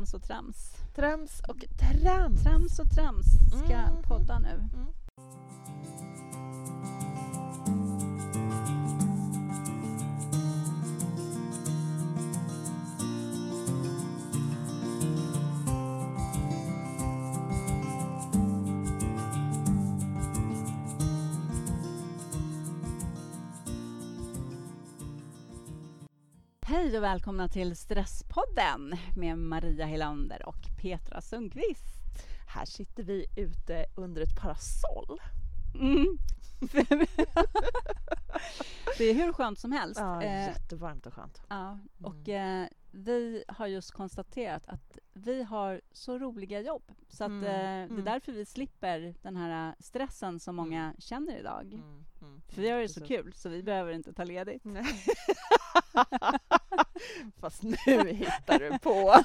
Trams och trams. Trams och trams. Trams och trams ska Mhm. podda nu. Mm. Hej och välkomna till Stresspodden med Maria Helander och Petra Sundqvist. Här sitter vi ute under ett parasoll. Mm. det är hur skönt som helst. Ja, Eh, jättevarmt och skönt. ja, och eh, vi har just konstaterat att vi har så roliga jobb så att Mm, eh, det är mm. därför vi slipper den här stressen som många känner idag. Mm, mm, För vi har det så kul så vi behöver inte ta ledigt. Fast nu hittar du på.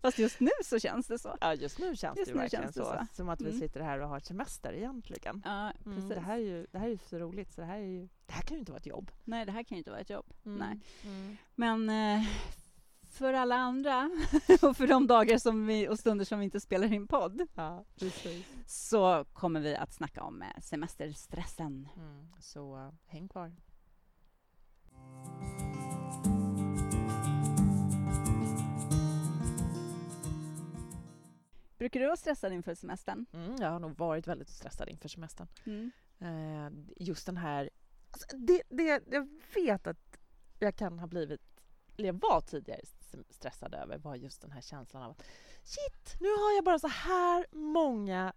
Fast just nu så känns det så. Ja, just nu känns Just det nu verkligen känns det så. så. Som att vi Mm. sitter här och har semester egentligen. Ja, precis. Mm, det, här är ju, det här är ju så roligt, så det här, är ju, det här kan ju inte vara ett jobb. Nej, det här kan ju inte vara ett jobb. Nej. Mm. Men eh, för alla andra och för de dagar som vi, och stunder som vi inte spelar in podd Ja, så kommer vi att snacka om eh, semesterstressen. Mm. Så uh, häng kvar. Brukar du vara stressad inför semestern? Mm, jag har nog varit väldigt stressad inför semestern. Mm. Eh, just den här... Alltså det, det, jag vet att jag kan ha blivit, eller jag var tidigare stressad över var just den här känslan av att shit, nu har jag bara så här många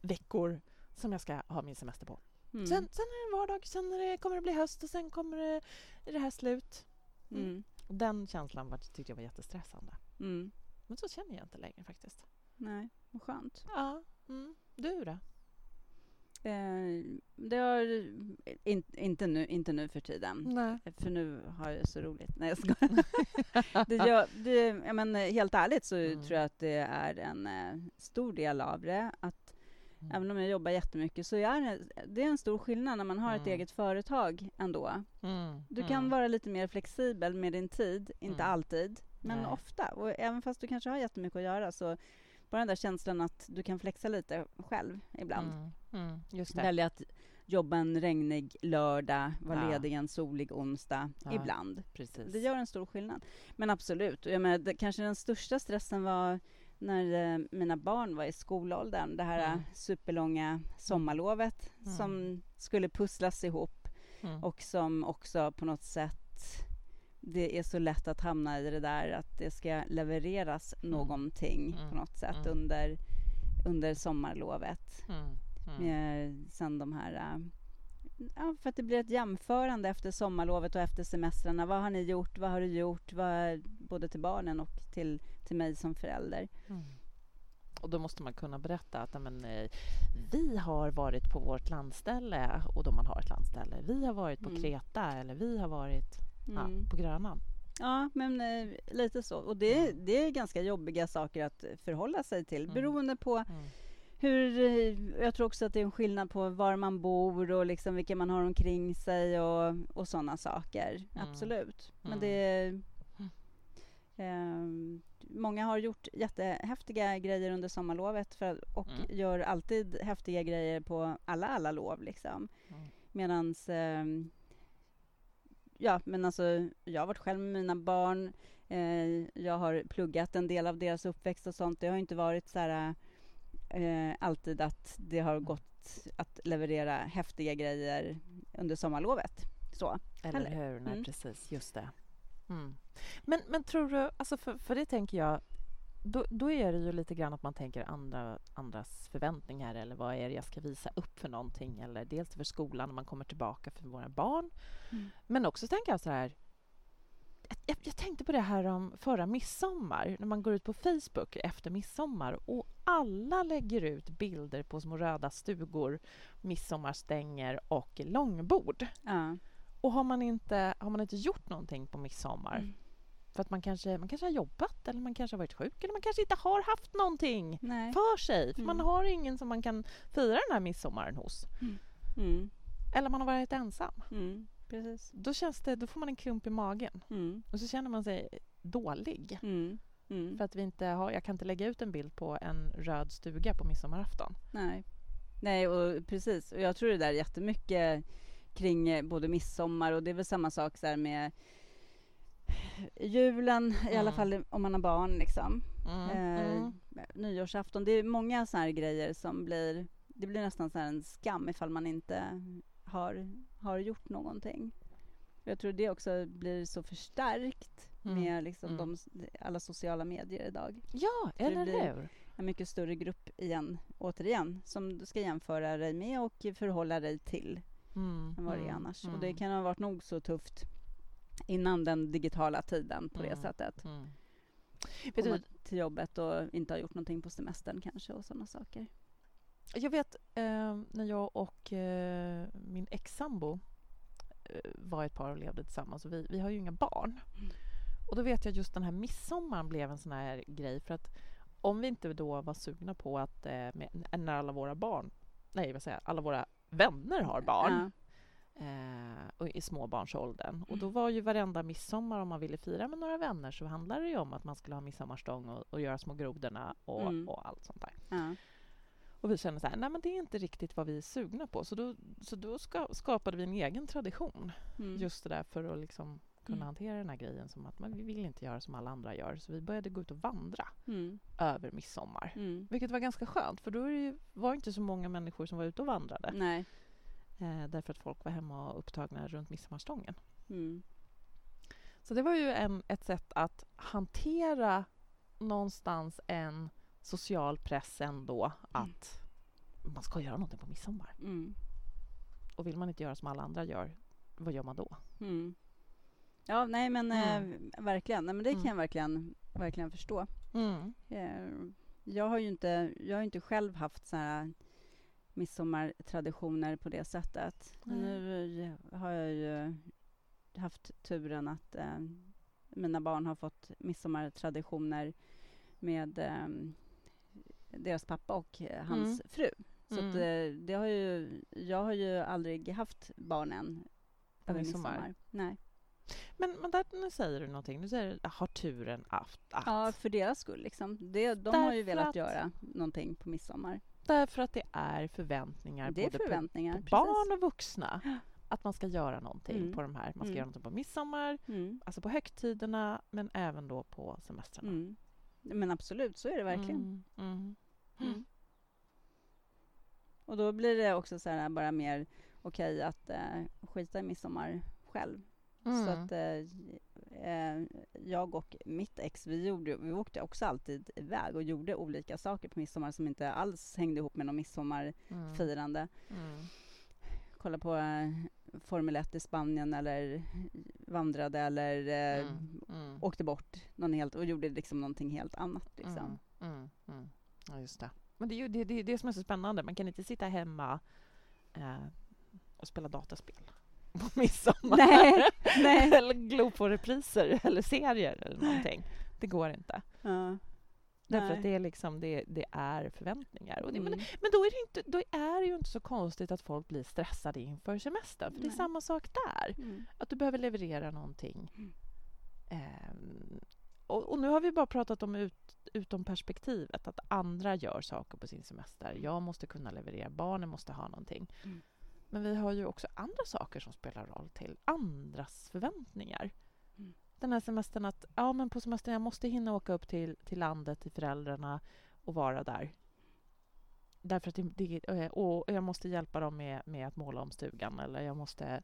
veckor som jag ska ha min semester på. Mm. Sen, sen är det vardag, sen det, kommer det bli höst och sen kommer det, det här slut. Mm. Och den känslan var, tyckte jag var jättestressande. Mm. Men så känner jag inte längre faktiskt. Nej, vad skönt. Ja. Mm. Du då? Eh, det har in, inte, nu, inte nu för tiden. Nej. För nu har jag så roligt. Nej, jag skojar. det gör, det, ja, men, eh, helt ärligt så Mm. tror jag att det är en eh, stor del av det. Att Mm. Även om jag jobbar jättemycket så är det, är en stor skillnad när man har ett Mm. eget företag ändå. Mm. Du kan mm. vara lite mer flexibel med din tid, inte alltid, men Nej. ofta. Och även fast du kanske har jättemycket att göra så bara den där känslan att du kan flexa lite själv ibland. Just det. Välja att jobba en regnig lördag, vara Ja. ledig en solig onsdag, Ja. ibland. Precis. Det gör en stor skillnad. Men absolut, och jag menar, det, kanske den största stressen var när eh, mina barn var i skolåldern. Det här Mm. eh, superlånga sommarlovet Mm. som skulle pusslas ihop Mm. och som också på något sätt det är så lätt att hamna i det där att det ska levereras någonting Mm. på något sätt Mm. under, under sommarlovet. Mm. Mm. Med sen de här... Ja, för att det blir ett jämförande efter sommarlovet och efter semestrarna. Vad har ni gjort? Vad har du gjort? Vad, både till barnen och till, till mig som förälder. Mm. Och då måste man kunna berätta att men, eh, vi har varit på vårt landställe och då man har ett landställe. Vi har varit på Mm. Kreta eller vi har varit ja, Mm. på Grönan. Ja, men eh, lite så. Och det, det är ganska jobbiga saker att förhålla sig till Mm. beroende på Mm. Hur... eh, Jag tror också att det är en skillnad på var man bor och liksom vilka man har omkring sig och, och sådana saker. Mm. Absolut. Men Mm. det... ehm, många har gjort jättehäftiga grejer under sommarlovet för, och Mm. gör alltid häftiga grejer på alla, alla lov. Liksom. Mm. Medans... ehm, ja, men alltså, jag har varit själv med mina barn. Eh, jag har pluggat en del av deras uppväxt och sånt. Det har inte varit så här eh, alltid att det har gått att leverera häftiga grejer under sommarlovet. Så. Eller Eller? hur? Nej, Mm. precis. Just det. Mm. Men, men tror du, alltså för, för det tänker jag, då, då är det ju lite grann att man tänker andra, andras förväntningar eller vad är det jag ska visa upp för någonting eller dels för skolan när man kommer tillbaka för våra barn. Mm. Men också tänker jag så här, jag, jag, jag tänkte på det här om förra midsommar, när man går ut på Facebook efter midsommar och alla lägger ut bilder på små röda stugor, midsommarstänger och långbord. Ja. Och har man inte, har man inte gjort någonting på midsommar Mm. för att man kanske, man kanske har jobbat eller man kanske har varit sjuk eller man kanske inte har haft någonting Nej. för sig för Mm. man har ingen som man kan fira den här midsommaren hos. Mm. Eller man har varit ensam. Mm. Precis. Då, känns det, då får man en klump i magen Mm. och så känner man sig dålig. Mm. Mm. För att vi inte har, jag kan inte lägga ut en bild på en röd stuga på midsommarafton. Nej. Nej, och precis. Och jag tror det där är jättemycket kring eh, både midsommar och det är väl samma sak så här med julen, i alla Mm. fall om man har barn liksom. Mm. Eh, Mm. Nyårsafton, det är många såna här grejer som blir, det blir nästan så här en skam ifall man inte har, har gjort någonting. Jag tror det också blir så förstärkt Mm. med liksom Mm. de, alla sociala medier idag. Ja, eller hur? En mycket större grupp igen, återigen, som du ska jämföra dig med och förhålla dig till Mm. än vad det är mm, annars. mm, Och det kan ha varit nog så tufft innan den digitala tiden på det Mm. sättet. Mm. Komma till jobbet och inte ha gjort någonting på semestern kanske och sådana saker. Jag vet eh, när jag och eh, min ex-sambo var ett par och levde tillsammans. Och vi, vi har ju inga barn. Mm. Och då vet jag just den här midsommaren blev en sån här grej. För att om vi inte då var sugna på att eh, med, när alla våra barn, nej vad säger jag, alla våra vänner har barn. Ja. Eh, och i småbarnsåldern. Och då Mm. var ju varenda midsommar om man ville fira med några vänner så handlade det ju om att man skulle ha midsommarstång och, och göra små grodorna och, Mm. och allt sånt där. Och vi kände så här, nej men det är inte riktigt vad vi är sugna på. Så då, så då ska, skapade vi en egen tradition. Mm. Just det där för att liksom kunna Mm. hantera den här grejen som att men vi vill inte göra som alla andra gör. Så vi började gå ut och vandra Mm. över midsommar. Mm. Vilket var ganska skönt för då det ju, var det inte så många människor som var ute och vandrade. Nej. Eh, därför att folk var hemma och upptagna runt midsommarstången. Mm. Så det var ju en, ett sätt att hantera någonstans en social press ändå att man ska göra någonting på midsommar. Mm. Och vill man inte göra som alla andra gör, vad gör man då? Mm. Ja, nej men Mm. eh, verkligen. Nej, men det kan Mm. jag verkligen, verkligen förstå. Mm. Eh, jag har ju inte, jag har inte själv haft så här midsommartraditioner på det sättet. Nu har jag ju haft turen att eh, mina barn har fått midsommartraditioner med eh, deras pappa och eh, hans Mm. fru. Så att, Mm. eh, det har ju, jag har ju aldrig haft barnen På över midsommar. midsommar. Nej. Men, men där, nu säger du någonting. Nu säger du, har turen haft att. Ja, för deras skull. Liksom. Det, de har ju Därför velat att- göra någonting på midsommar. Därför att det är förväntningar Det är både på- förväntningar. på, precis. barn och vuxna. Att man ska göra någonting Mm. på de här. Man ska Mm. göra någonting på midsommar, Mm. alltså på högtiderna, men även då på semestrarna. Mm. Men absolut, så är det verkligen. Mm. Mm. Mm. Och då blir det också så här bara mer okej att eh, skita i midsommar själv. Så Mm. att eh, eh, jag och mitt ex, vi, gjorde, vi åkte också alltid iväg och gjorde olika saker på midsommar som inte alls hängde ihop med någon midsommarfirande. Mm. Mm. Kolla på eh, Formel 1 i Spanien eller vandrade eller eh, Mm. Mm. åkte bort någon helt, och gjorde liksom någonting helt annat. Liksom. Mm, mm, mm. Ja, just det. Men det är ju det, det, det som är så spännande. Man kan inte sitta hemma eh, och spela dataspel på midsommar. Nej, nej. eller glo på repriser eller serier eller någonting. Det går inte. Ja. Därför Nej. att det är, liksom, det, det är förväntningar. Och det, men, Mm. men då är, det inte, då är det ju inte så konstigt att folk blir stressade inför semestern. För det är Nej. samma sak där. Mm. Att du behöver leverera någonting. Mm. Ehm, och, och nu har vi bara pratat om ut, utom perspektivet, att andra gör saker på sin semester. Jag måste kunna leverera, barnen måste ha någonting. Mm. Men vi har ju också andra saker som spelar roll till andras förväntningar. Mm. Den här semestern att, ja men på semestern jag måste hinna åka upp till, till landet, till föräldrarna och vara där. Därför att det, eh, och jag måste hjälpa dem med, med att måla om stugan eller jag måste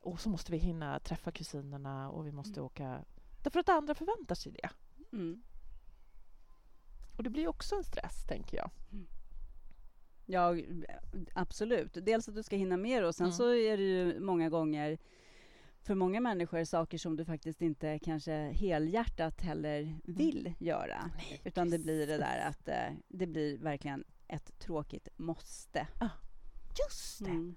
och så måste vi hinna träffa kusinerna och vi måste Mm. åka... Därför att andra förväntar sig det. Mm. Och det blir också en stress, tänker jag. Ja, absolut. Dels att du ska hinna med och sen Mm. så är det ju många gånger för många människor saker som du faktiskt inte kanske helhjärtat heller vill göra. Nej, Utan det blir det där att eh, det blir verkligen ett tråkigt måste. Just det! Mm.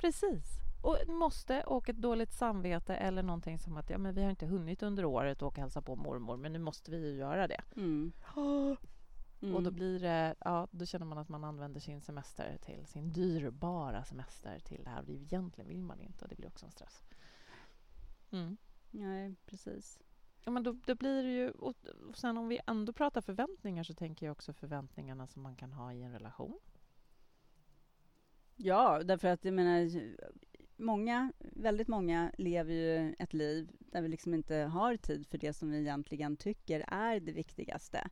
Precis. Och ett måste och ett dåligt samvete eller någonting som att ja, men vi har inte hunnit under året åka och hälsa på mormor men nu måste vi ju göra det. Mm. Mm. Och då blir det, ja, då känner man att man använder sin semester till sin dyrbara semester till det här. Egentligen vill man inte och det blir också en stress. Mm. Nej, precis. Ja, men då, då blir det ju... Och, och sen om vi ändå pratar förväntningar så tänker jag också förväntningarna som man kan ha i en relation. Ja, därför att jag menar, många, väldigt många lever ju ett liv där vi liksom inte har tid för det som vi egentligen tycker är det viktigaste.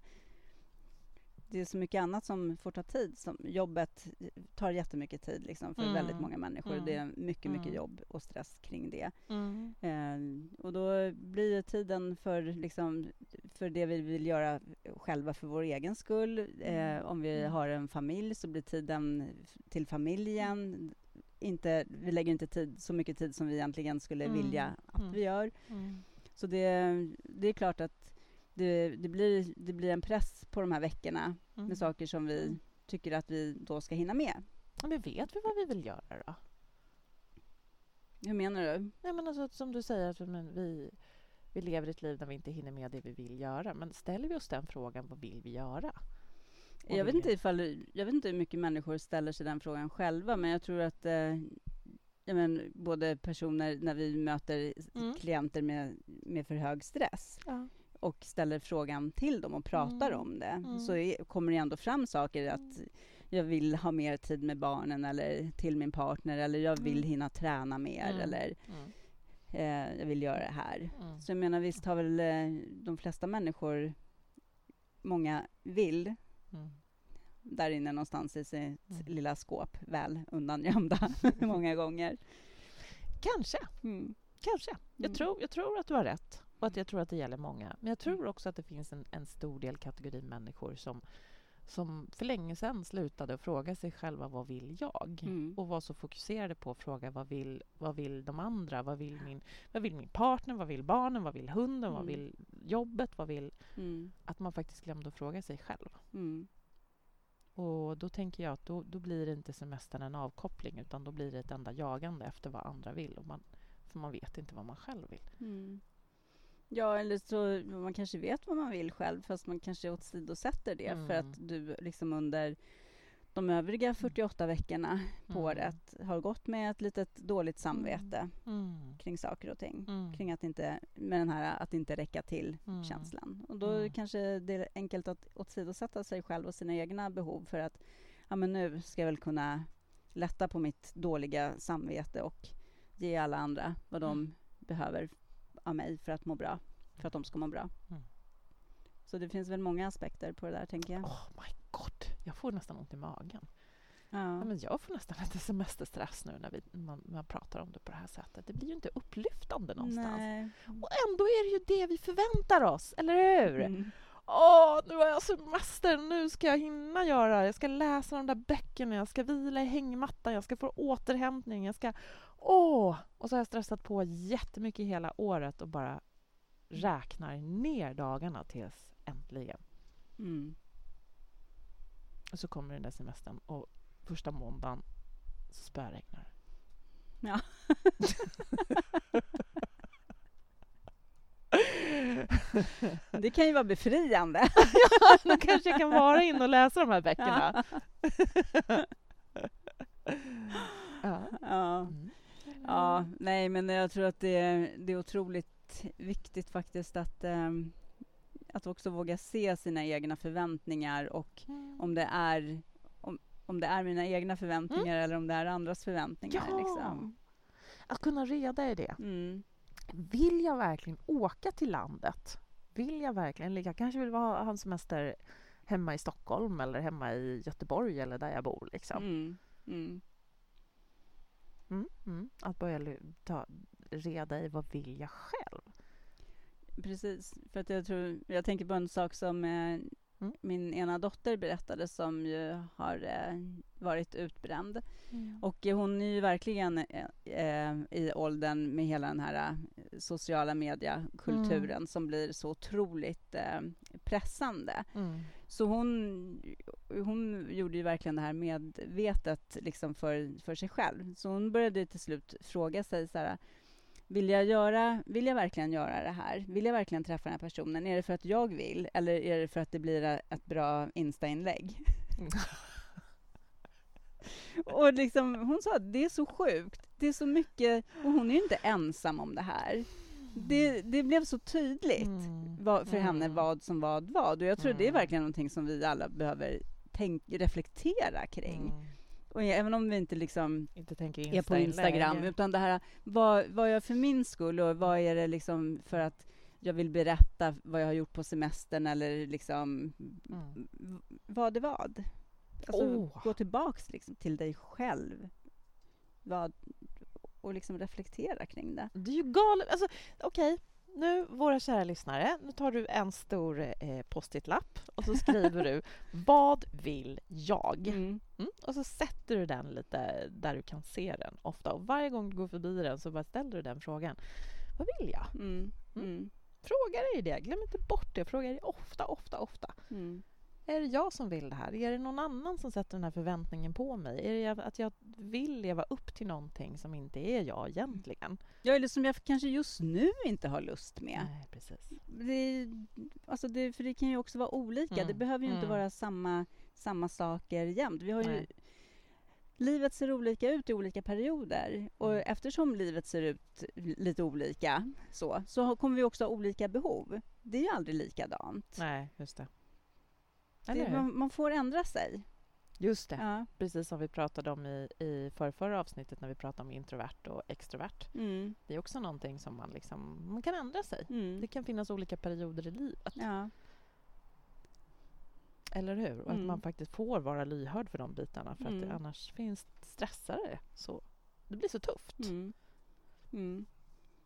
Det är så mycket annat som får ta tid. Som jobbet tar jättemycket tid liksom, för Mm. väldigt många människor. Mm. Det är mycket, mycket Mm. jobb och stress kring det. Mm. Eh, och då blir ju tiden för, liksom, för det vi vill göra själva för vår egen skull. Eh, Mm. om vi Mm. har en familj så blir tiden till familjen. Inte, vi lägger inte tid, så mycket tid som vi egentligen skulle Mm. vilja att Mm. vi gör. Mm. Så det, det är klart att det, det, blir, det blir en press på de här veckorna Mm. med saker som vi Mm. tycker att vi då ska hinna med. Ja, Men vet vi vad vi vill göra då? Hur menar du? Nej, men alltså, som du säger, att vi, vi lever ett liv där vi inte hinner med det vi vill göra. Men ställer vi oss den frågan, vad vill vi göra? Och Jag vet, inte ifall, jag vet inte hur mycket människor ställer sig den frågan själva, men jag tror att eh, jag men, både personer, när vi möter Mm. klienter med, med för hög stress Ja. Och ställer frågan till dem och pratar Mm. om det, Mm. så är, kommer det ändå fram saker att jag vill ha mer tid med barnen eller till min partner eller jag vill Mm. hinna träna mer Mm. eller Mm. eh, jag vill göra det här. Mm. Så jag menar visst har väl eh, de flesta människor, många vill, Mm. där inne någonstans i sitt Mm. lilla skåp, väl undangömda många gånger. Kanske. Mm. Kanske. Jag, Mm. tror, jag tror att du har rätt och att jag tror att det gäller många. Men jag tror också att det finns en, en stor del kategori människor som, som för länge sedan slutade fråga sig själva vad vill jag? Mm. Och var så fokuserade på att fråga vad vill, vad vill de andra? Vad vill, min, vad vill min partner? Vad vill barnen? Vad vill hunden? Vad Mm. vill jobbet? Vad vill... Mm. Att man faktiskt glömde att fråga sig själv. Mm. Och då tänker jag att då, då blir det inte semestern en avkoppling utan då blir det ett enda jagande efter vad andra vill. Och man, för man vet inte vad man själv vill. Mm. Ja, eller så man kanske vet vad man vill själv fast man kanske åsidosätter det för Mm. att du liksom under de övriga 48 veckorna på Mm. året har gått med ett litet dåligt samvete Mm. kring saker och ting. Mm. Kring att inte, med den här att inte räcka till Mm. känslan. Och då Mm. kanske det är enkelt att åsidosätta sig själv och sina egna behov för att ja, men nu ska jag väl kunna lätta på mitt dåliga samvete och ge alla andra vad de Mm. behöver av mig för att må bra, för att de ska må bra. Mm. Så det finns väl många aspekter på det där, tänker jag. Oh my god, jag får nästan ont i magen. Ja. Ja, men jag får nästan lite semesterstress nu när vi, man, man pratar om det på det här sättet. Det blir ju inte upplyftande någonstans. Nej. Och ändå är det ju det vi förväntar oss, eller hur? Mm. Åh, nu har jag semester, nu ska jag hinna göra Jag ska läsa de där böckerna, jag ska vila i hängmattan, jag ska få återhämtning, jag ska... Åh! Och så har jag stressat på jättemycket hela året och bara räknar ner dagarna tills äntligen. Mm. Och så kommer den där semestern och första måndagen så spöregnar. Ja. Det kan ju vara befriande. Då kanske jag kan vara in och läsa de här böckerna. Ja. Ja. Mm. Ja, nej men jag tror att det är, det är otroligt viktigt faktiskt att, ehm, att också våga se sina egna förväntningar och Mm. om det är, om, om det är mina egna förväntningar eller om det är andras förväntningar. Ja. Liksom. Att kunna reda i det. Mm. Vill jag verkligen åka till landet? Vill jag verkligen? Jag kanske vill ha ha en semester hemma i Stockholm eller hemma i Göteborg eller där jag bor. Liksom. Mm. Mm. Mm. Mm. Att börja ta reda i vad vill jag själv? Precis, för att jag tror, jag tänker på en sak som eh, Mm. min ena dotter berättade som ju har eh, varit utbränd. Och eh, hon är ju verkligen eh, eh, i åldern med hela den här sociala mediekulturen Mm. som blir så otroligt eh, pressande. Mm. Så hon, hon gjorde ju verkligen det här medvetet liksom för, för sig själv. Så hon började till slut fråga sig så här, vill jag, göra, vill jag verkligen göra det här? Vill jag verkligen träffa den här personen? Är det för att jag vill eller är det för att det blir ett bra Insta-inlägg? Mm. Och liksom, hon sa att det är så sjukt. Det är så mycket, och hon är ju inte ensam om det här. det, det blev så tydligt Mm. vad, för henne Mm. vad som vad vad. Och jag tror det är Mm. verkligen någonting som vi alla behöver tänk, reflektera kring. Mm. Och även om vi inte liksom Inte tänker är på Instagram, utan det här, vad, vad jag för min skull och vad är det liksom för att jag vill berätta vad jag har gjort på semestern eller liksom Mm. vad är vad? Alltså, Åh. gå tillbaks liksom till dig själv. Vad, och liksom reflektera kring det. Det är ju galet. Alltså, Okej, nu våra kära lyssnare, nu tar du en stor eh, post-it-lapp och så skriver du Vad vill jag? Mm. Mm, och så sätter du den lite där du kan se den ofta. Och varje gång du går förbi den så bara ställer du den frågan. Vad vill jag? Mm. Mm. Fråga dig det. Glöm inte bort det. Fråga dig ofta, ofta, ofta. Är det jag som vill det här? Är det någon annan som sätter den här förväntningen på mig? Är det att jag vill leva upp till någonting som inte är jag egentligen? Ja, eller som jag kanske just nu inte har lust med. Nej, precis. Det, alltså det, för det kan ju också vara olika. Det Mm. behöver ju inte Mm. vara samma, samma saker jämt. Vi har ju, Nej. livet ser olika ut i olika perioder. Och Mm. eftersom livet ser ut lite olika så, så kommer vi också ha olika behov. Det är ju aldrig likadant. Nej, just det. Det, man, man får ändra sig. Just det. Ja. Precis som vi pratade om i, i förrförra avsnittet när vi pratade om introvert och extrovert. Mm. Det är också någonting som man, liksom, man kan ändra sig. Mm. Det kan finnas olika perioder i livet. Ja. Eller hur? Och att Mm. man faktiskt får vara lyhörd för de bitarna. För att Mm. det, annars finns stressare. Så det blir så tufft. Mm. Mm.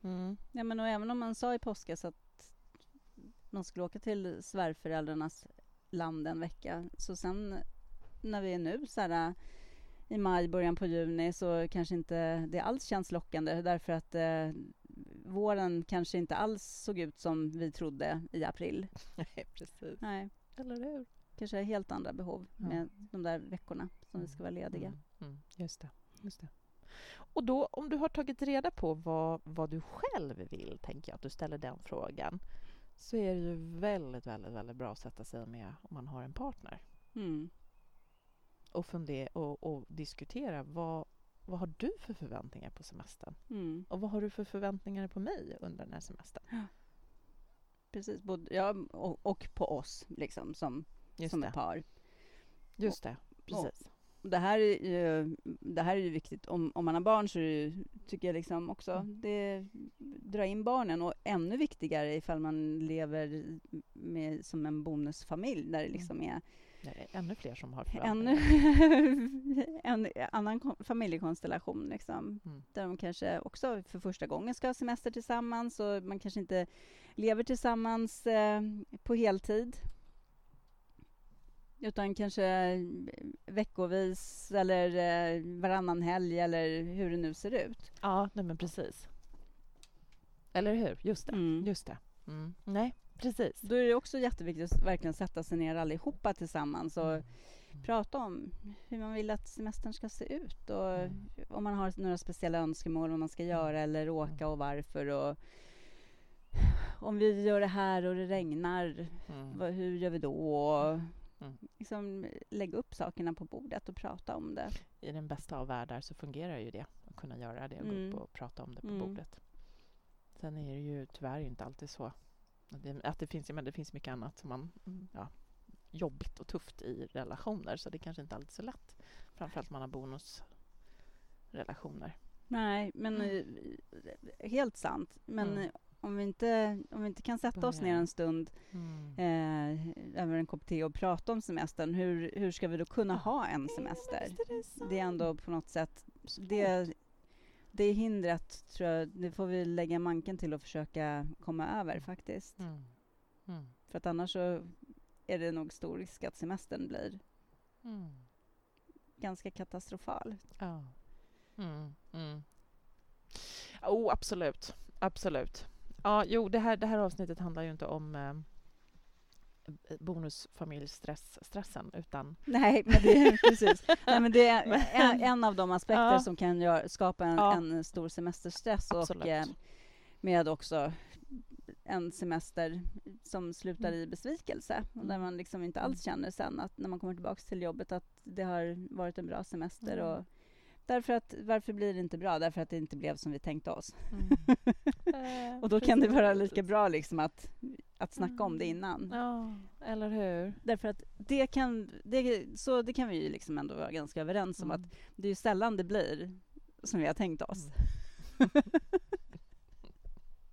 Mm. Ja, men och även om man sa i påskas att man skulle åka till svärföräldrarnas land en vecka, så sen när vi är nu så här, i maj, början på juni, så kanske inte det alls känns lockande därför att eh, våren kanske inte alls såg ut som vi trodde i april. Nej, precis. Nej, Eller hur? kanske är helt andra behov Ja. med de där veckorna som vi ska vara lediga. Mm. Mm. Just, det. Just det. Och då, om du har tagit reda på vad, vad du själv vill, tänker jag, att du ställer den frågan, så är det ju väldigt, väldigt, väldigt bra att sätta sig med om man har en partner Mm. och, fundera, och, och diskutera vad, vad har du för förväntningar på semestern? Mm. Och vad har du för förväntningar på mig under den här semestern? Precis, både, ja, och, och på oss liksom, som, Just som det. ett par. Just det. Precis. Det här är ju, det här är ju viktigt. Om, om man har barn så ju- tycker jag liksom också, Mm. det, dra in barnen. Och ännu viktigare ifall man lever med, som en bonusfamilj där det Mm. liksom är Det är ännu fler som har förväntningar. en annan kon- familjekonstellation. Liksom, Mm. där de kanske också för första gången ska ha semester tillsammans och man kanske inte lever tillsammans eh, på heltid. Utan kanske veckovis eller eh, varannan helg eller hur det nu ser ut. Ja, nej men precis. Eller hur? Just det. Mm. Just det. Mm. Nej, precis. Då är det också jätteviktigt att verkligen sätta sig ner allihopa tillsammans och Mm. prata om hur man vill att semestern ska se ut och Mm. om man har några speciella önskemål vad man ska göra eller åka och varför och om vi gör det här och det regnar, Mm. vad, hur gör vi då? Och Mm. liksom lägga upp sakerna på bordet och prata om det. I den bästa av världar så fungerar ju det. Att kunna göra det och Mm. gå upp och prata om det på Mm. bordet. Sen är det ju tyvärr inte alltid så. Att det, att det, finns, men det finns mycket annat som man, mm, ja, jobbigt och tufft i relationer. Så det är kanske inte alltid så lätt. Framförallt om man har bonusrelationer. Nej, men Mm. eh, helt sant. Men Mm. Om, vi inte, om vi inte kan sätta oss ner en stund eh, över en kopp te och prata om semestern, hur, hur ska vi då kunna ha en semester? Det är ändå på något sätt det, det hindret tror jag, det får vi lägga manken till och försöka komma över faktiskt. Mm. Mm. För att annars så är det nog stor risk att semestern blir Mm. ganska katastrofal. Ja. Mm. Mm. Oh, absolut. Absolut. Ja, jo, det här, det här avsnittet handlar ju inte om eh, bonusfamiljstress-stressen, utan Nej, men det är precis. Nej, men det är en, en av de aspekter Ja. som kan gör, skapa en, Ja. en stor semesterstress och eh, med också en semester som slutar Mm. i besvikelse och där Mm. man liksom inte alls känner sen att när man kommer tillbaka till jobbet att det har varit en bra semester Mm. och Därför att, varför blir det inte bra? Därför att det inte blev som vi tänkte oss. Eh, Och då kan det vara lika bra liksom att, att snacka om det Mm. innan. Ja, eller hur? Därför att det kan, det, så det kan vi ju liksom ändå vara ganska överens om Mm. att det är ju sällan det blir som vi har tänkt oss.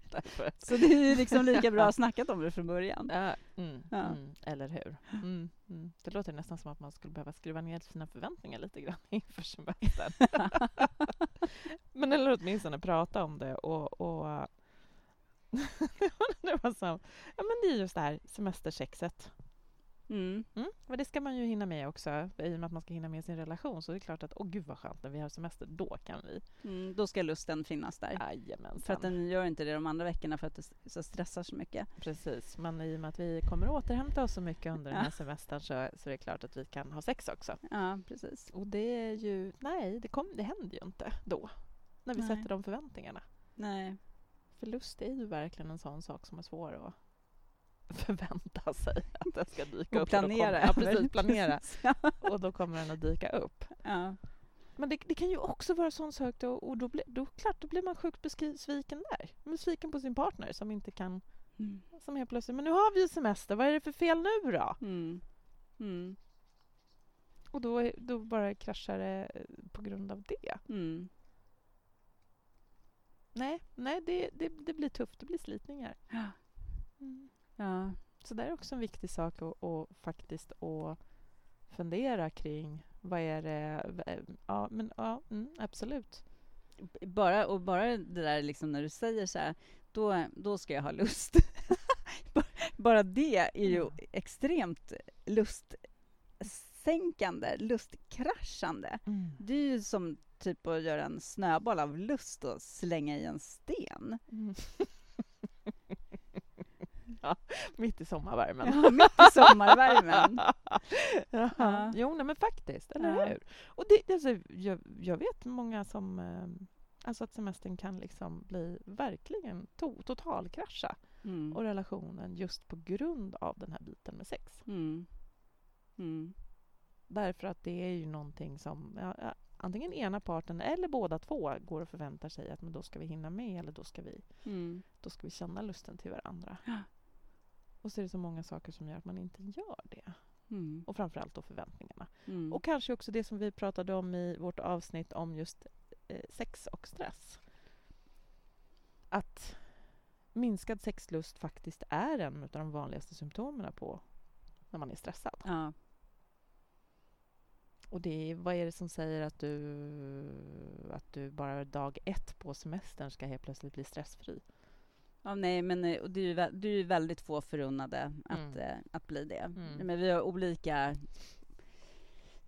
Därför. Så det är ju liksom lika bra snackat om det från början. Ja, mm, Ja. Mm, eller hur? Mm, mm. Det låter nästan som att man skulle behöva skruva ner sina förväntningar lite grann inför semestern. Men eller åtminstone prata om det och... och det var så, ja men det är just det här semestersexet. Mm. Mm. Men det ska man ju hinna med också i och med att man ska hinna med sin relation så det är klart att åh gud vad skönt när vi har semester, då kan vi. Mm, då ska lusten finnas där. Jajamensan. För att den gör inte det de andra veckorna för att det så stressar så mycket. Precis, men i och med att vi kommer återhämta oss så mycket under den här semestern så, så är det klart att vi kan ha sex också. Ja, precis. Och det är ju, nej, det, kom, det händer ju inte då. När vi Nej. sätter de förväntningarna. Nej. För lust är ju verkligen en sån sak som är svår att förvänta sig att den ska dyka Och upp. planera kommer, ja, precis, planera. Och då kommer den att dyka upp. Ja. Men det, det kan ju också vara sån sak då, och då, blir, då, klart, då blir man sjukt besviken där. Besviken på sin partner som inte kan, Mm. som helt plötsligt, men nu har vi ju semester, vad är det för fel nu då? Mm. Mm. Och då, då bara kraschar det eh, på grund av det. Mm. Nej, nej det, det, det blir tufft, det blir slitningar. Ja. Mm. Ja. Så det är också en viktig sak att, att faktiskt att fundera kring. Vad är det? v- Ja, men ja, mm, absolut. Bara, och bara det där liksom när du säger så här, då, då ska jag ha lust. Bara- det är ju Mm. extremt lustsänkande, lustkraschande. Det är ju som typ att göra en snöboll av lust och slänga i en sten. Mm. ja, mitt i sommarvärmen. Ja, mitt i sommarvärmen. ja. Ja. Jo, nej, men faktiskt, eller Ja. hur? Och det, alltså, jag, jag vet många som... Eh, alltså att semestern kan liksom bli verkligen to, totalkrascha Mm. och relationen just på grund av den här biten med sex. Mm. Mm. Därför att det är ju någonting som ja, antingen ena parten eller båda två går och förväntar sig att men då ska vi hinna med eller då ska vi, Mm. då ska vi känna lusten till varandra. Ja. Och så är det så många saker som gör att man inte gör det. Mm. Och framförallt då förväntningarna. Mm. Och kanske också det som vi pratade om i vårt avsnitt om just eh, sex och stress. Att minskad sexlust faktiskt är en av de vanligaste symptomen på när man är stressad. Ja. Och det vad är det som säger att du, att du bara dag ett på semestern ska helt plötsligt bli stressfri? Ja, nej, men eh, det är ju, det är ju väldigt få förunnade att, Mm. eh, att bli det. Mm. Men vi har olika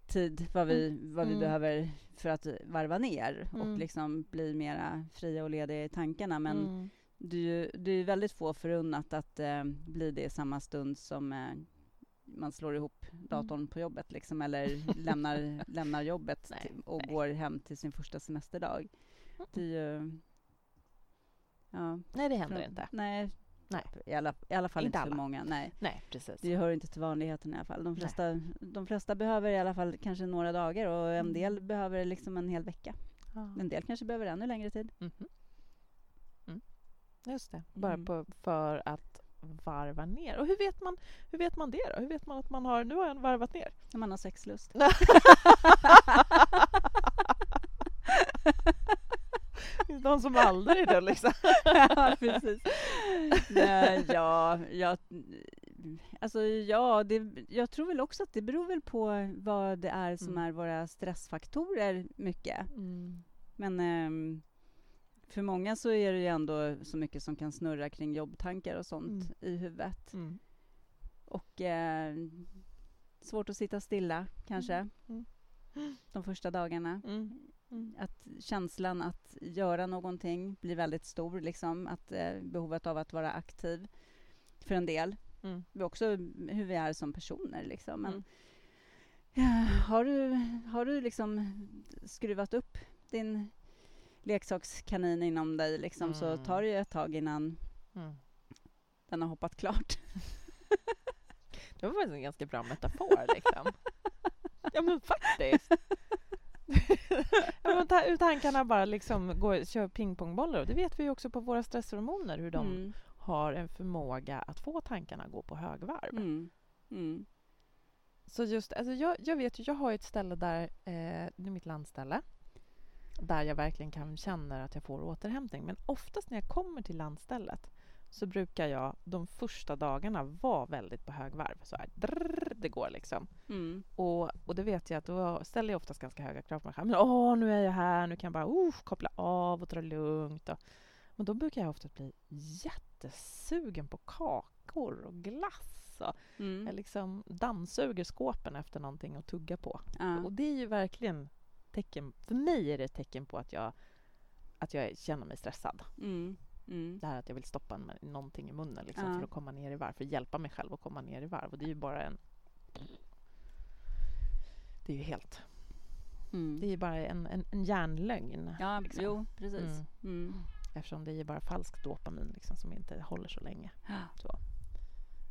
tid vad vi, vad vi Mm. behöver för att varva ner Mm. och liksom bli mera fria och lediga i tankarna. Men Mm. det är ju det är väldigt få förunnat att eh, bli det i samma stund som eh, man slår ihop datorn på jobbet liksom, eller lämnar, lämnar jobbet Nej, och nej. går hem till sin första semesterdag. Det är ju... Ja, Nej, det händer för- inte. Nej, Nej. I, alla, i alla fall Inte inte, för många. Nej. Nej, precis. Det hör inte till vanligheten i alla fall. De Nej. flesta, de flesta behöver i alla fall kanske några dagar och en Mm. del behöver liksom en hel vecka. Ja. En del kanske behöver ännu längre tid. Mhm. Mm. Just det, bara Mm. på, för att varva ner. Och hur vet, man, hur vet man det då? Hur vet man att man har, nu har jag varvat ner? När man har sexlust. Finns någon som aldrig det liksom? ja, precis. Nej, ja, ja, alltså ja, det, jag tror väl också att det beror väl på vad det är som Mm. är våra stressfaktorer mycket. Mm. Men ehm, för många så är det ju ändå så mycket som kan snurra kring jobbtankar och sånt Mm. i huvudet. Mm. Och eh, svårt att sitta stilla kanske Mm. de första dagarna. Mm. Mm. Att känslan att göra någonting blir väldigt stor. Liksom. Att, eh, behovet av att vara aktiv för en del. Mm. Det är också hur vi är som personer. Liksom. Men, Mm. ja, har du, har du liksom skruvat upp din leksakskanin inom dig liksom, så Mm. tar det ju ett tag innan Mm. den har hoppat klart. Det var faktiskt en ganska bra metafor. Liksom. ja, men faktiskt. Ja, hur tankarna bara liksom går, kör pingpongbollar. Och det vet vi ju också på våra stresshormoner, hur de Mm. har en förmåga att få tankarna att gå på högvarv. Mm. Mm. Så just, alltså jag, jag vet ju, jag har ett ställe där, eh, det är mitt landställe, där jag verkligen kan känna att jag får återhämtning. Men oftast när jag kommer till landstället så brukar jag de första dagarna vara väldigt på högvarv. Så här, drrrr, det går liksom. Mm. Och, och det vet jag att då ställer jag oftast ganska höga krav på mig själv. Men åh, nu är jag här, nu kan jag bara uh, koppla av och ta det lugnt. Och, men då brukar jag ofta bli jättesugen på kakor och glass. Och Mm. jag liksom dammsuger skåpen efter någonting att tugga på. Ja. Och det är ju verkligen tecken, för mig är det ett tecken på att jag, att jag känner mig stressad. Mm. Mm. Det här att jag vill stoppa någonting i munnen liksom, Ja. för att komma ner i varv, för att hjälpa mig själv att komma ner i varv. Och det är ju bara en... Det är ju helt... Mm. Det är ju bara en, en, en hjärnlögn. Ja, liksom. jo, precis. Mm. Mm. Eftersom det är ju bara falskt dopamin liksom, som inte håller så länge. Så.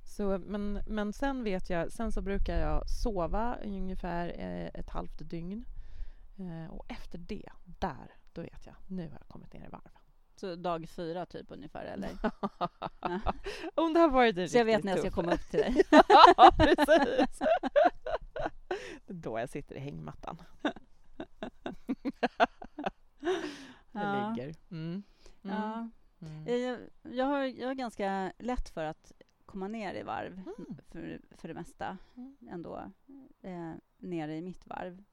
Så, men, men sen vet jag, sen så brukar jag sova ungefär eh, ett halvt dygn. Eh, och efter det, där, då vet jag, nu har jag kommit ner i varv. Dag fyra typ ungefär eller? Om det har varit en Så jag vet när jag ska komma upp till dig. ja, precis. Det är då jag sitter i hängmattan. Ja. ligger. Mm. Mm. Ja. Mm. Jag, jag, har, jag har ganska lätt för att komma ner i varv Mm. för, för det mesta Mm. ändå. Eh, nere i mitt varv.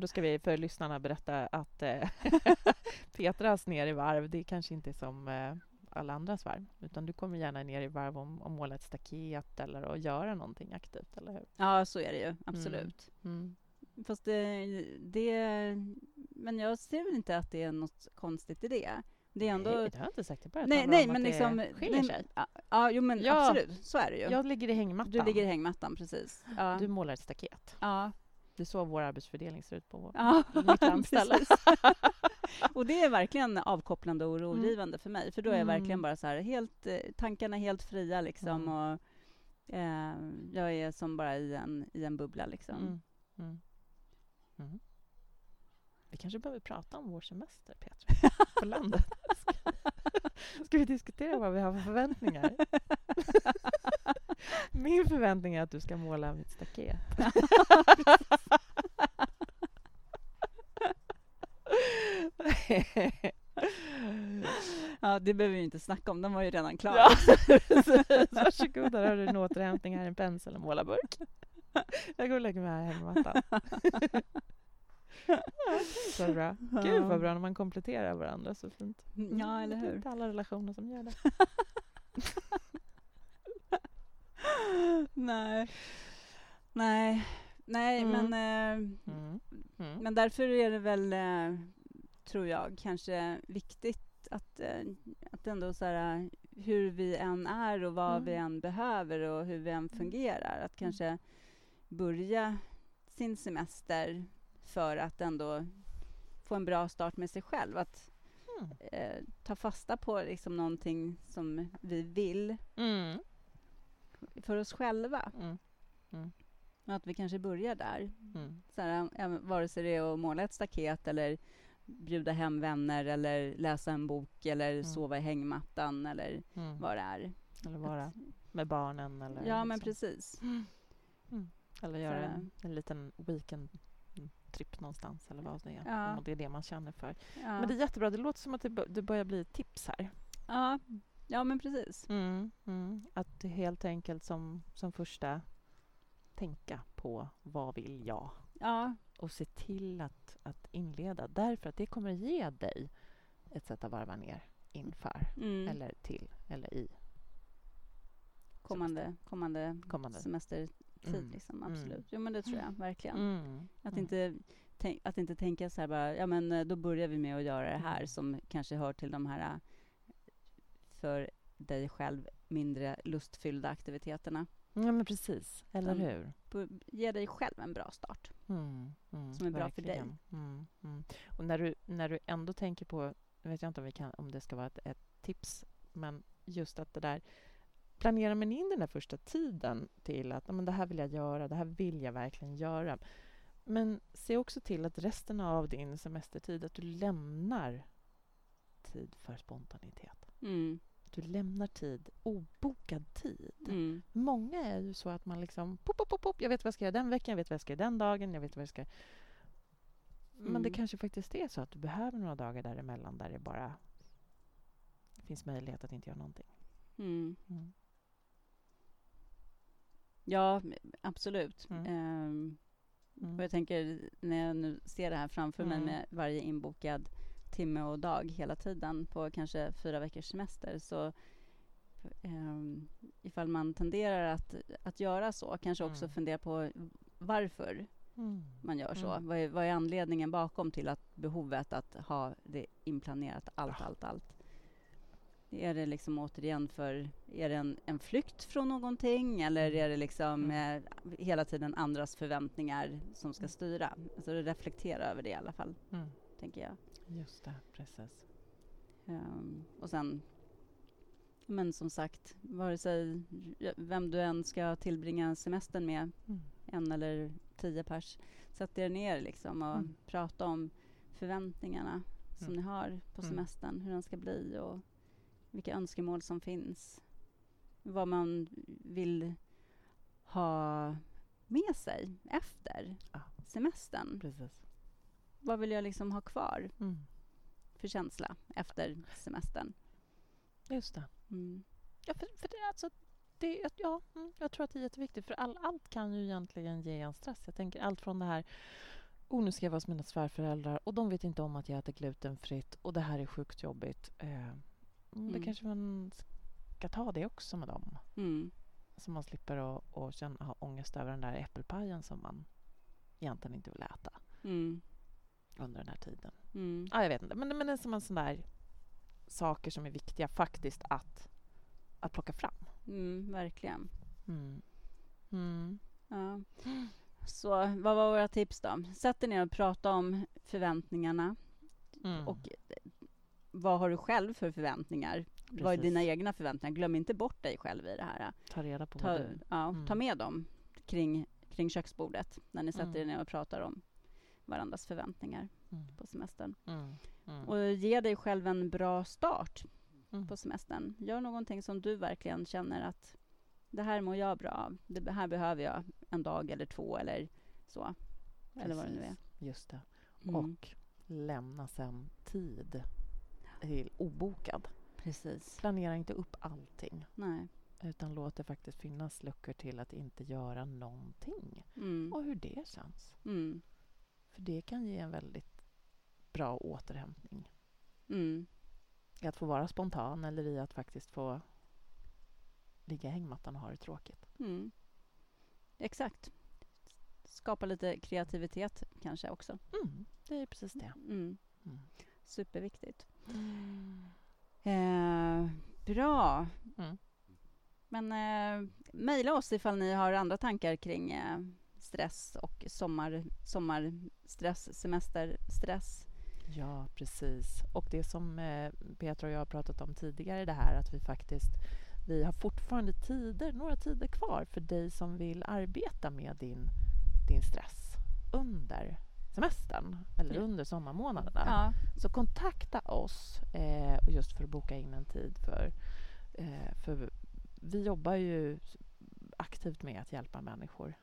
Då ska vi för lyssnarna berätta att eh, Petras ner i varv, det kanske inte är som eh, alla andras varv, utan du kommer gärna ner i varv om, om måla ett staket eller att göra någonting aktivt, eller hur? Ja, så är det ju. Absolut. Mm. Fast det, det... Men jag ser väl inte att det är något konstigt i det. Det är ändå... Nej, det har jag inte sagt. Jag bara nej, nej, men att liksom... det skiljer sig. Ja, ja, jo men Ja. absolut. Så är det ju. Jag ligger i hängmattan. Du ligger i hängmattan, precis. Ja. Du målar ett staket. ja. Det är så vår arbetsfördelning ser ut på ja. mitt landställe. Och det är verkligen avkopplande och rogivande för mig. För då är jag verkligen Mm. bara så här, helt, eh, tankarna helt fria liksom. Mm. Och, eh, jag är som bara i en, i en bubbla liksom. Mm. Mm. Mm. Vi kanske behöver prata om vår semester, Petra, på landet. Ska, ska vi diskutera vad vi har för förväntningar? Min förväntning är att du ska måla mitt staket. Ja, det behöver vi inte snacka om, den var ju redan klar. Ja, precis. Varsågod, där har du en återhämtning. Här är en pensel och målarburk. Jag går och lägger mig här i hängmattan. Så bra. Gud vad bra när man kompletterar varandra så fint. Ja, eller Det är hur? inte alla relationer som gör det. Nej. Nej, nej Mm. men, eh, Mm. Mm. men därför är det väl, eh, tror jag, kanske viktigt att, eh, att ändå så här, hur vi än är och vad Mm. vi än behöver och hur vi än fungerar, att kanske börja sin semester för att ändå få en bra start med sig själv. Att Mm. eh, ta fasta på liksom någonting som vi vill Mm. För oss själva. Mm. Och att vi kanske börjar där. Mm. Så här, vare sig det är att måla ett staket eller bjuda hem vänner eller läsa en bok eller Mm. sova i hängmattan eller Mm. vad det är. Eller vara med barnen. Eller Ja, men liksom. precis. Eller göra Så- en, en liten weekend-tripp någonstans. Eller vad det är. Ja. Om det är det man känner för. Ja. Men det är jättebra. Det låter som att det, bör- det börjar bli tips här. ja. Ja, men precis. Mm, mm. Att helt enkelt som, som första tänka på vad vill jag? Ja, Och se till att, att inleda. Därför att det kommer ge dig ett sätt att varva ner inför. mm. Eller till. Eller i kommande, kommande kommande. semestertid. Mm. Liksom, Mm. absolut. Jo, men det tror jag verkligen. Mm. Att, inte, tänk, att inte tänka så här bara, ja men eh, då börjar vi med att göra det här som kanske hör till de här för dig själv mindre lustfyllda aktiviteterna. Ja, men precis. Eller Utan- hur? Ge dig själv en bra start. Mm, mm, Som är bra för dig. Mm, mm. Och när du, när du ändå tänker på, nu vet jag inte om, vi kan, om det ska vara ett, ett tips, men just att det där planera man in den där första tiden till att "Ja, men det här vill jag göra, det här vill jag verkligen göra. Men se också till att resten av din semestertid, att du lämnar tid för spontanitet. Mm. Du lämnar tid, obokad tid. Mm. Många är ju så att man liksom... Pop, pop, pop, pop, jag vet vad jag ska göra den veckan, jag vet vad jag ska göra den dagen, jag vet vad jag ska... Men det Mm. kanske faktiskt är så att du behöver några dagar däremellan där det bara finns möjlighet att inte göra någonting. Mm. Mm. Ja, absolut. Mm. Mm. och jag tänker när jag nu ser det här framför mig Mm. med varje inbokad timme och dag hela tiden på kanske fyra veckors semester så um, ifall man tenderar att, att göra så, kanske också Mm. fundera på varför Mm. man gör så. Mm. Vad, är, vad är anledningen bakom till att behovet att ha det inplanerat, allt, Ja. allt, allt? Är det liksom återigen för, är det en, en flykt från någonting eller är det liksom Mm. eh, hela tiden andras förväntningar som ska Mm. styra? Alltså reflektera över det i alla fall, Mm. Tänker jag. Just det, precis. Ehm, och sen, men som sagt, vare sig vem du än ska tillbringa semestern med, Mm. en eller tio pers, sätt er ner liksom och Mm. prata om förväntningarna som Mm. ni har på Mm. semestern, hur den ska bli och vilka önskemål som finns. Vad man vill ha med sig efter Ja. semestern. Precis. Vad vill jag liksom ha kvar Mm. för känsla efter semestern? Just det. Mm. Ja, för, för det, är alltså, det, är- ja, mm, jag tror att det är jätteviktigt. För all, allt kan ju egentligen ge en stress. Jag tänker allt från det här Oh, nu ska jag vara hos mina svärföräldrar och de vet inte om att jag äter glutenfritt och det här är sjukt jobbigt. Eh, mm. Då Mm. kanske man ska ta det också med dem. Mm. Så man slipper att, att känna, ha ångest över den där äppelpajen som man egentligen inte vill äta Mm. Under den här tiden. Mm. Ja, jag vet inte. Men, men det är som en sån där saker som är viktiga faktiskt att, att plocka fram. Mm, verkligen. Mm. Mm. Ja. Så vad var våra tips då? Sätt dig ner och prata om förväntningarna Mm. och eh, vad har du själv för förväntningar? Vad är Precis. dina egna förväntningar? Glöm inte bort dig själv i det här. Ta reda på Ta, du... ja, Mm. ta med dem kring, kring köksbordet när ni sätter Mm. er ner och pratar om varandras förväntningar Mm. på semestern. Mm. Mm. Och ge dig själv en bra start Mm. på semestern. Gör någonting som du verkligen känner att det här mår jag bra av. Det här behöver jag en dag eller två eller så. Eller vad det nu är. Precis. Just det. Mm. Och lämna sen tid till obokad. Precis. Planera inte upp allting Nej. utan låt det faktiskt finnas luckor till att inte göra någonting. Mm. Och hur det känns. Mm. För det kan ge en väldigt bra återhämtning. Mm. I att få vara spontan eller i att faktiskt få ligga i hängmattan och ha det tråkigt. Mm. Exakt. Skapa lite kreativitet kanske också. Mm, det är precis det. Mm. Mm. Superviktigt. Eh, bra. Mm. Men eh, mejla oss ifall ni har andra tankar kring eh, stress och sommar, sommarstress, semesterstress. Ja, precis. Och det som eh, Petra och jag har pratat om tidigare, det här att vi faktiskt vi har fortfarande tider, några tider kvar för dig som vill arbeta med din, din stress under semestern eller Ja. under sommarmånaderna. Ja, Så kontakta oss eh, just för att boka in en tid för, eh, för vi jobbar ju aktivt med att hjälpa människor,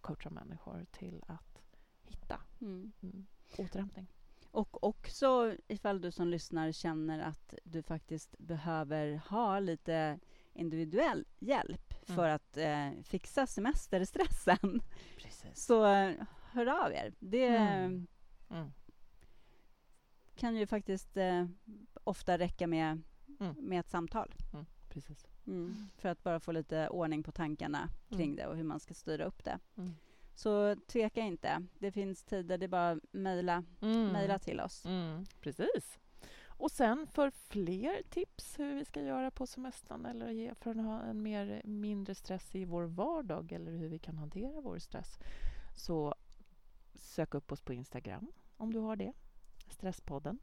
coacha människor till att hitta mm. mm, återhämtning. Och också ifall du som lyssnar känner att du faktiskt behöver ha lite individuell hjälp Mm. för att eh, fixa semesterstressen. Precis. Så hör av er. Det Mm. Mm. kan ju faktiskt eh, ofta räcka med, Mm. med ett samtal. Precis. Mm. För att bara få lite ordning på tankarna kring Mm. det och hur man ska styra upp det. Mm. Så tveka inte. Det finns tider, det är bara att mejla, Mm. mejla till oss. Precis. Och sen för fler tips hur vi ska göra på semestern eller ge- för att ha en mer, mindre stress i vår vardag eller hur vi kan hantera vår stress så sök upp oss på Instagram om du har det. Stresspodden.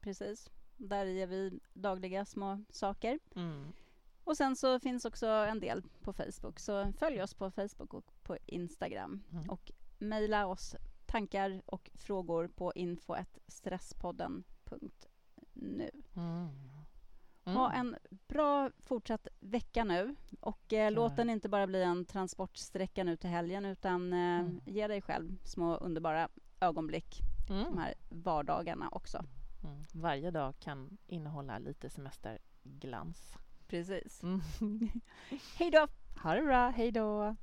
Precis. Där ger vi dagliga små saker. Mm. Och sen så finns också en del på Facebook. Så följ oss på Facebook och på Instagram. Mm. Och mejla oss tankar och frågor på info.stresspodden.nu. Mm. Ha en bra fortsatt vecka nu och eh, låt den inte bara bli en transportsträcka nu till helgen utan eh, Mm. ge dig själv små underbara ögonblick Mm. de här vardagarna också. Mm. Varje dag kan innehålla lite semesterglans. Precis. Mm. hej då! Ha det bra, hej då!